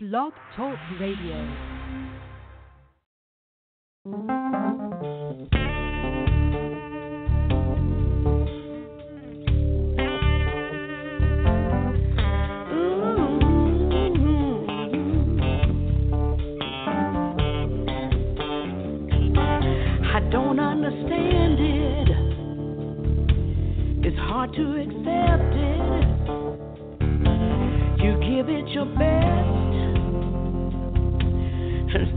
Blog Talk Radio. don't understand it. It's hard to accept it. You give it your best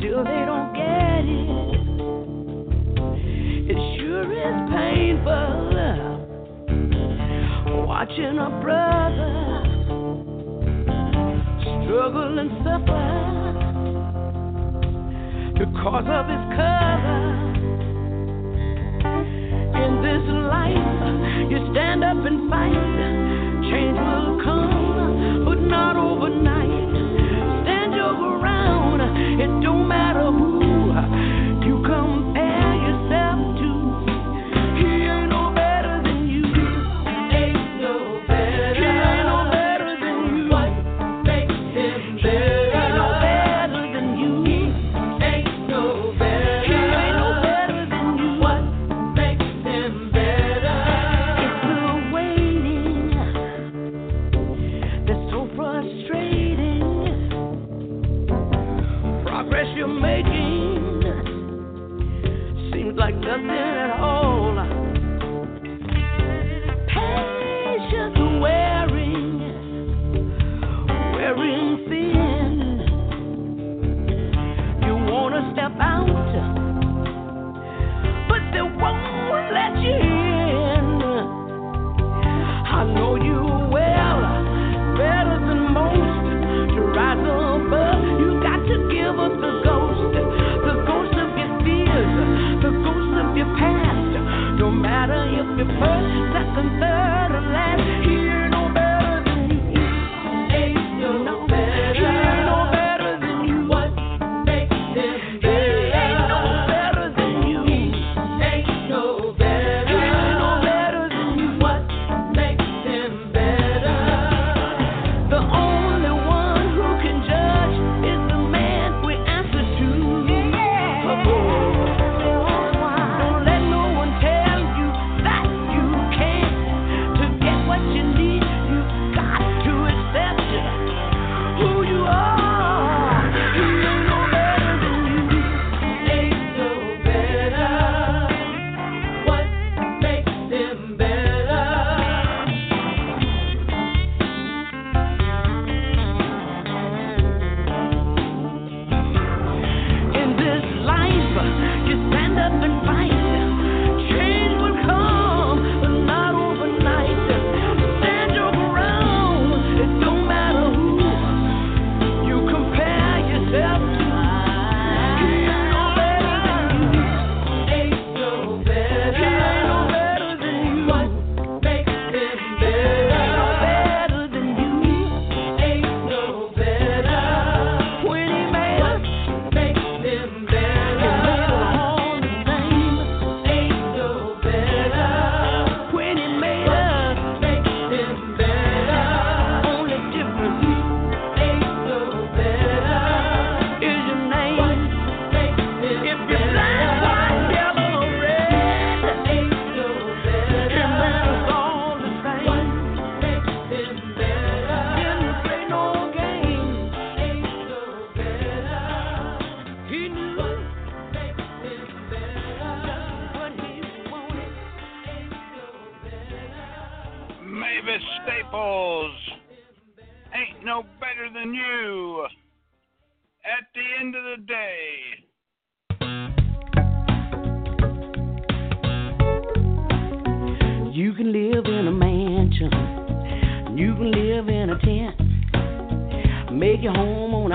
still they don't get it. It sure is painful watching a brother struggle and suffer because of his color. In this life, you stand up and fight. Change will come, but not overnight.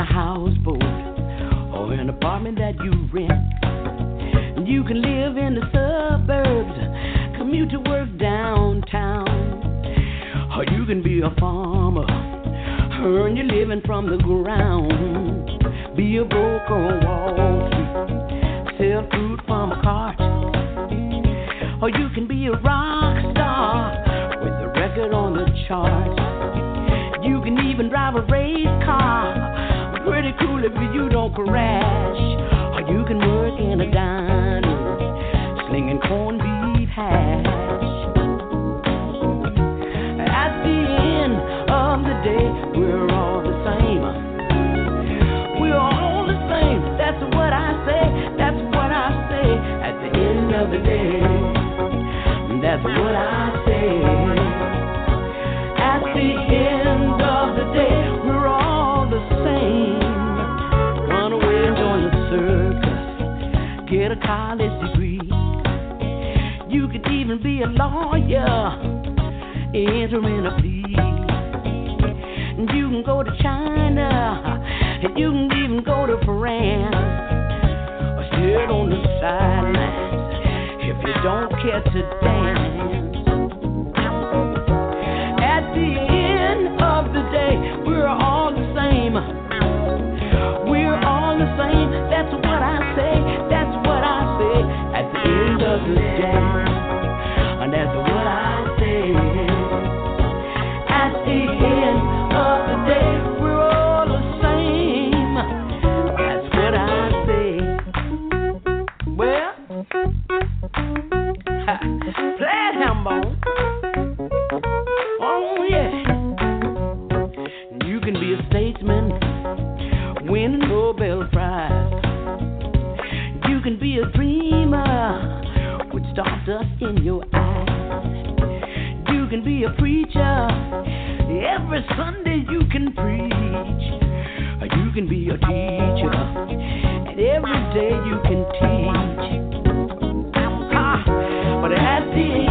houseboat or an apartment that you rent. You can live in the suburbs, commute to work downtown, or you can be a farmer, earn your living from the ground. Be a broker on Wall Street, sell food from a cart, or you can be a rock star with a record on the charts. You can even drive a race car pretty cool if you don't crash. Or you can work in a diner, slinging corned beef hash. At the end of the day, we're all the same. We're all the same. That's what I say. That's what I say. At the end of the day, that's what I say. a college degree. You could even be a lawyer, entering a plea. You can go to China, and you can even go to France, or sit on the sidelines if you don't care to dance. stardust in your eyes. You can be a preacher. Every Sunday you can preach. You can be a teacher. And every day you can teach. But at the end,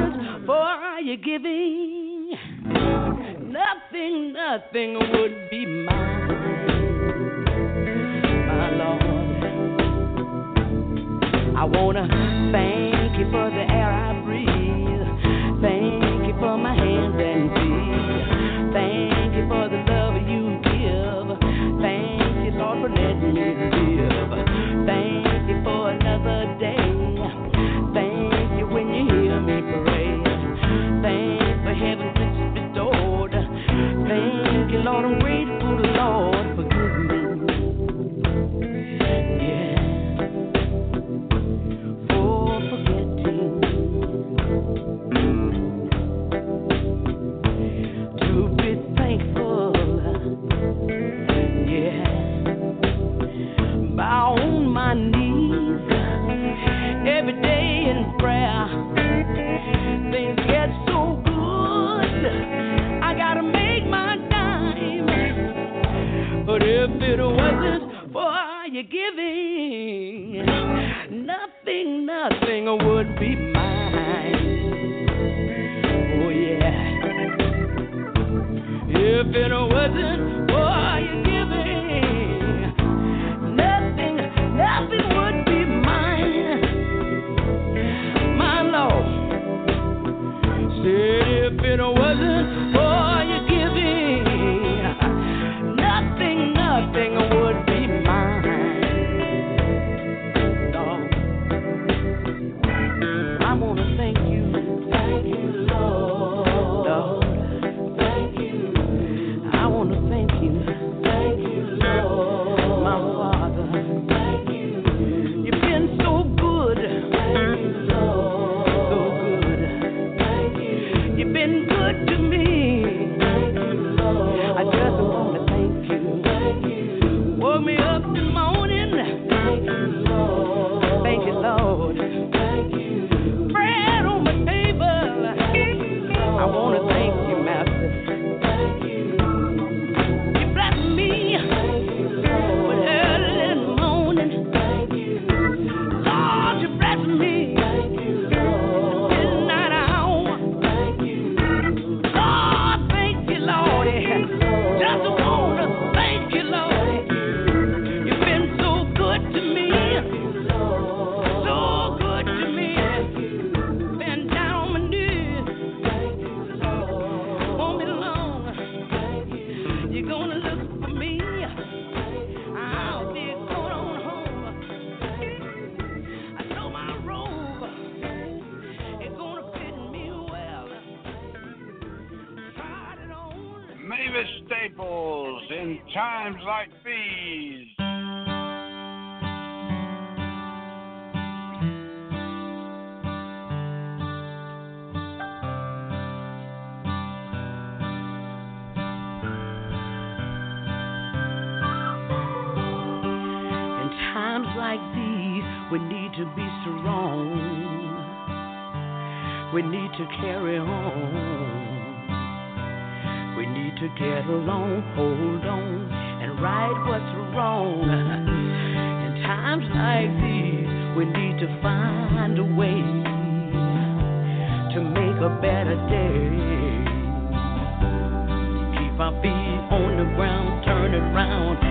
Jesus, for all you giving, nothing, nothing would be mine, my Lord. I wanna thank you for the air I breathe. Thank you for my hands and feet. Thank you for the love you give. Thank you, Lord, for letting me live. Lord, wait If it wasn't for your giving, nothing, nothing would be mine. Oh, yeah. If it wasn't We need to be strong. We need to carry on. We need to get along, hold on, and right what's wrong. In times like these, we need to find a way to make a better day. Keep our feet on the ground, turn around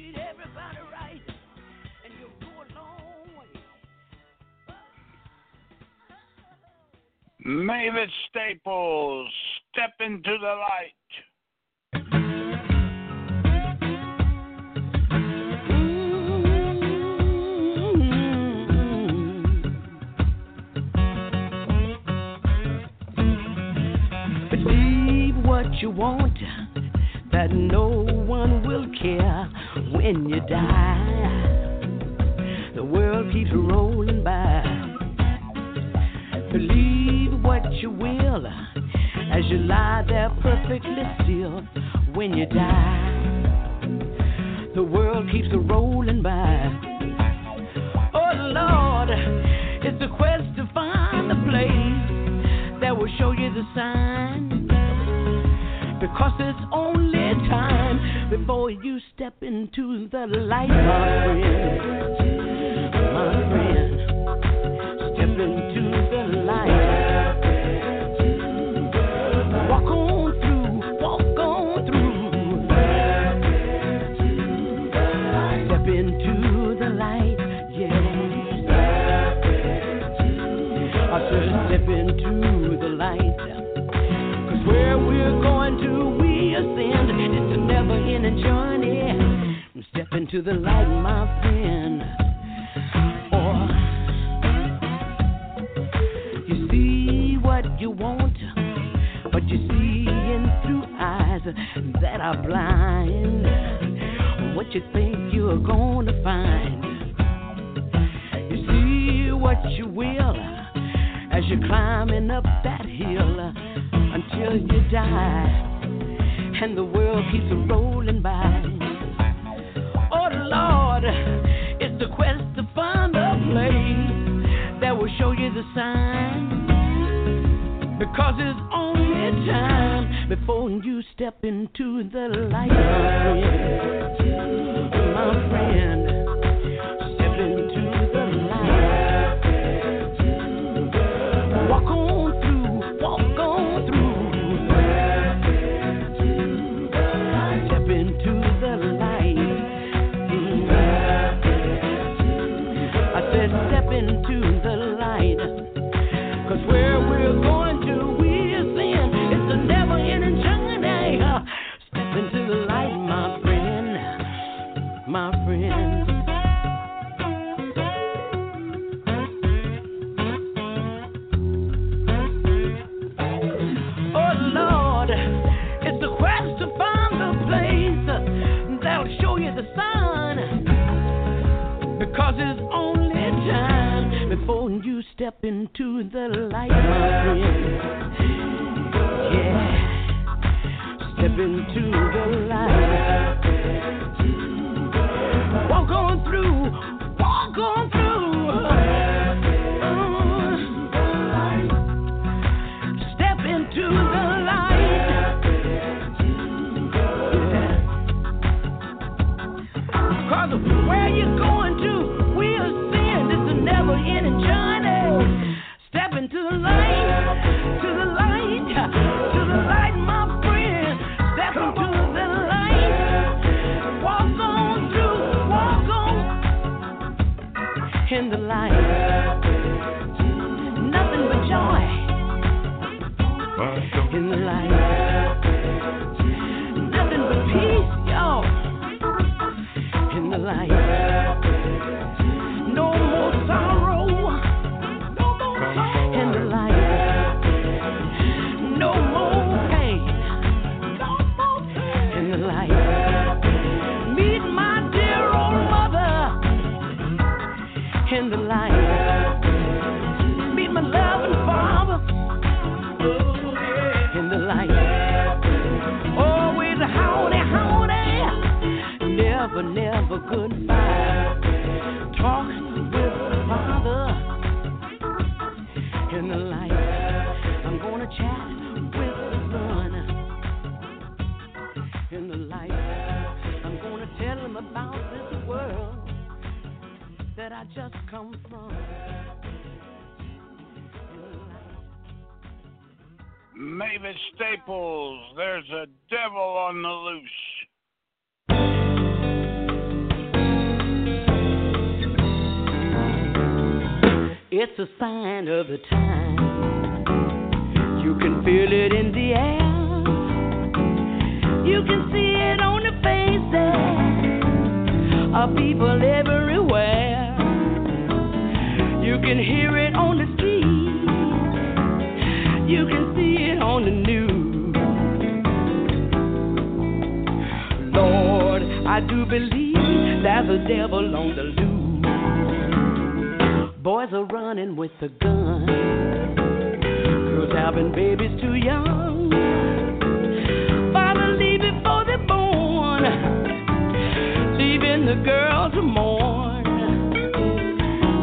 treat everybody right, and you'll go a long way. Mavis Staples, step into the light. what you want that no one will care when you die. The world keeps rolling by. Believe what you will as you lie there perfectly still when you die. The world keeps rolling by. Oh Lord, it's a quest to find a place that will show you the sign. Because it's only time before you step into the light, my friend. My friend, step into the light. Journey. Step into the light, my friend. Or you see what you want, but you see in through eyes that are blind. What you think you're gonna find? You see what you will as you're climbing up that hill until you die, and the world keeps rolling by. Oh Lord, it's the quest to find a place that will show you the sign. Because it's only time before you step into the light, my friend. Step into the light, my friend. Yeah, step into the light. I just come from. Mavis Staples, there's a devil on the loose. It's a sign of the time. You can feel it in the air. You can see it on the faces of people everywhere. You can hear it on the street. You can see it on the news. Lord, I do believe there's a devil on the loose. Boys are running with a gun. Girls having babies too young. Leave before they're born. Leaving the girl to mourn.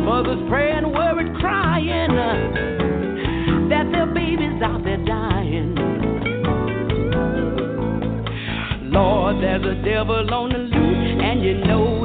Mothers praying, worried, crying there's a devil on the loose, and you know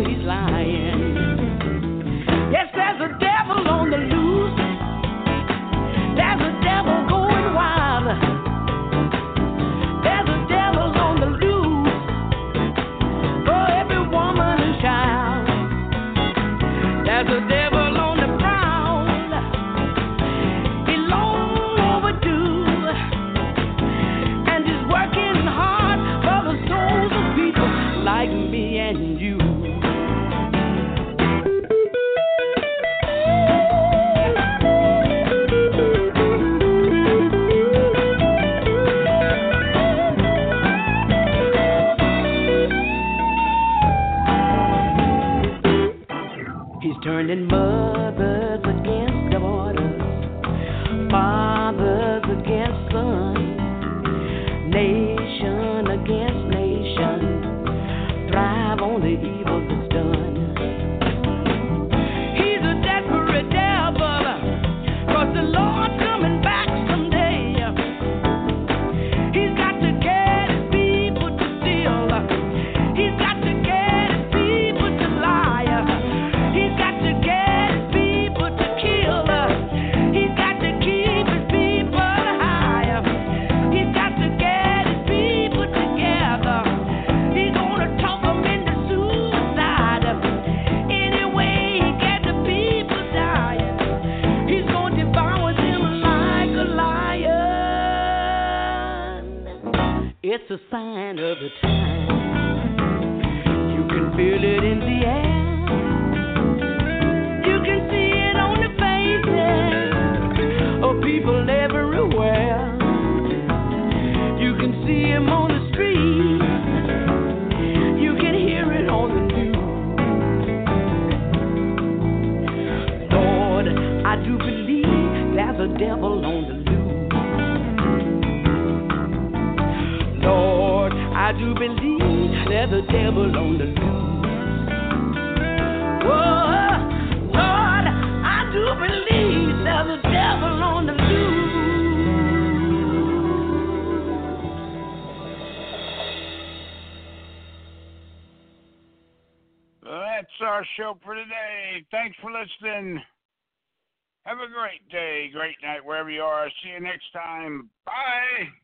It's a sign of the time. You can feel it in the air. There's a devil on the loose. Oh, Lord, I do believe there's a devil on the loose. That's our show for today. Thanks for listening. Have a great day, great night, wherever you are. See you next time. Bye.